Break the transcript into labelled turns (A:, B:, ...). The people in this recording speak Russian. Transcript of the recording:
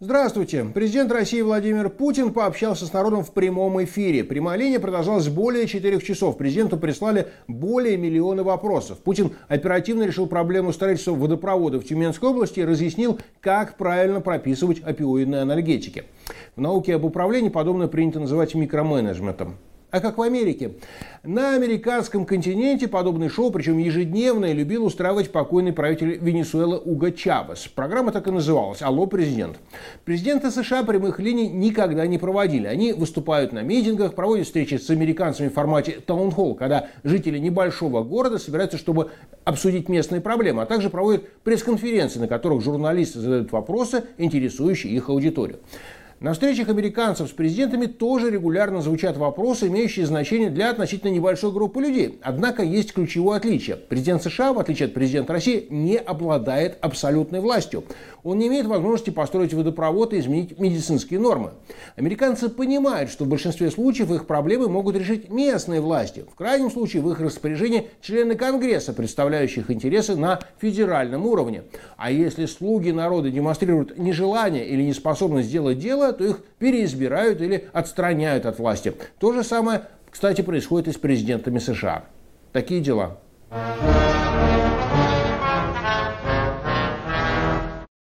A: Здравствуйте. Президент России Владимир Путин пообщался с народом в прямом эфире. Прямая линия продолжалась более четырех часов. Президенту прислали более миллиона вопросов. Путин оперативно решил проблему строительства водопроводов в Тюменской области и разъяснил, как правильно прописывать опиоидные анальгетики. В науке об управлении подобное принято называть микроменеджментом. А как в Америке? На американском континенте подобный шоу, причем ежедневное, любил устраивать покойный правитель Венесуэлы Уго Чавес. Программа так и называлась «Алло, президент». Президенты США прямых линий никогда не проводили. Они выступают на митингах, проводят встречи с американцами в формате таунхолл, когда жители небольшого города собираются, чтобы обсудить местные проблемы, а также проводят пресс-конференции, на которых журналисты задают вопросы, интересующие их аудиторию. На встречах американцев с президентами тоже регулярно звучат вопросы, имеющие значение для относительно небольшой группы людей. Однако есть ключевое отличие. Президент США, в отличие от президента России, не обладает абсолютной властью. Он не имеет возможности построить водопровод и изменить медицинские нормы. Американцы понимают, что в большинстве случаев их проблемы могут решить местные власти. В крайнем случае в их распоряжении члены Конгресса, представляющих интересы на федеральном уровне. А если слуги народа демонстрируют нежелание или неспособность сделать дело, то их переизбирают или отстраняют от власти. То же самое, кстати, происходит и с президентами США. Такие дела. Thank you.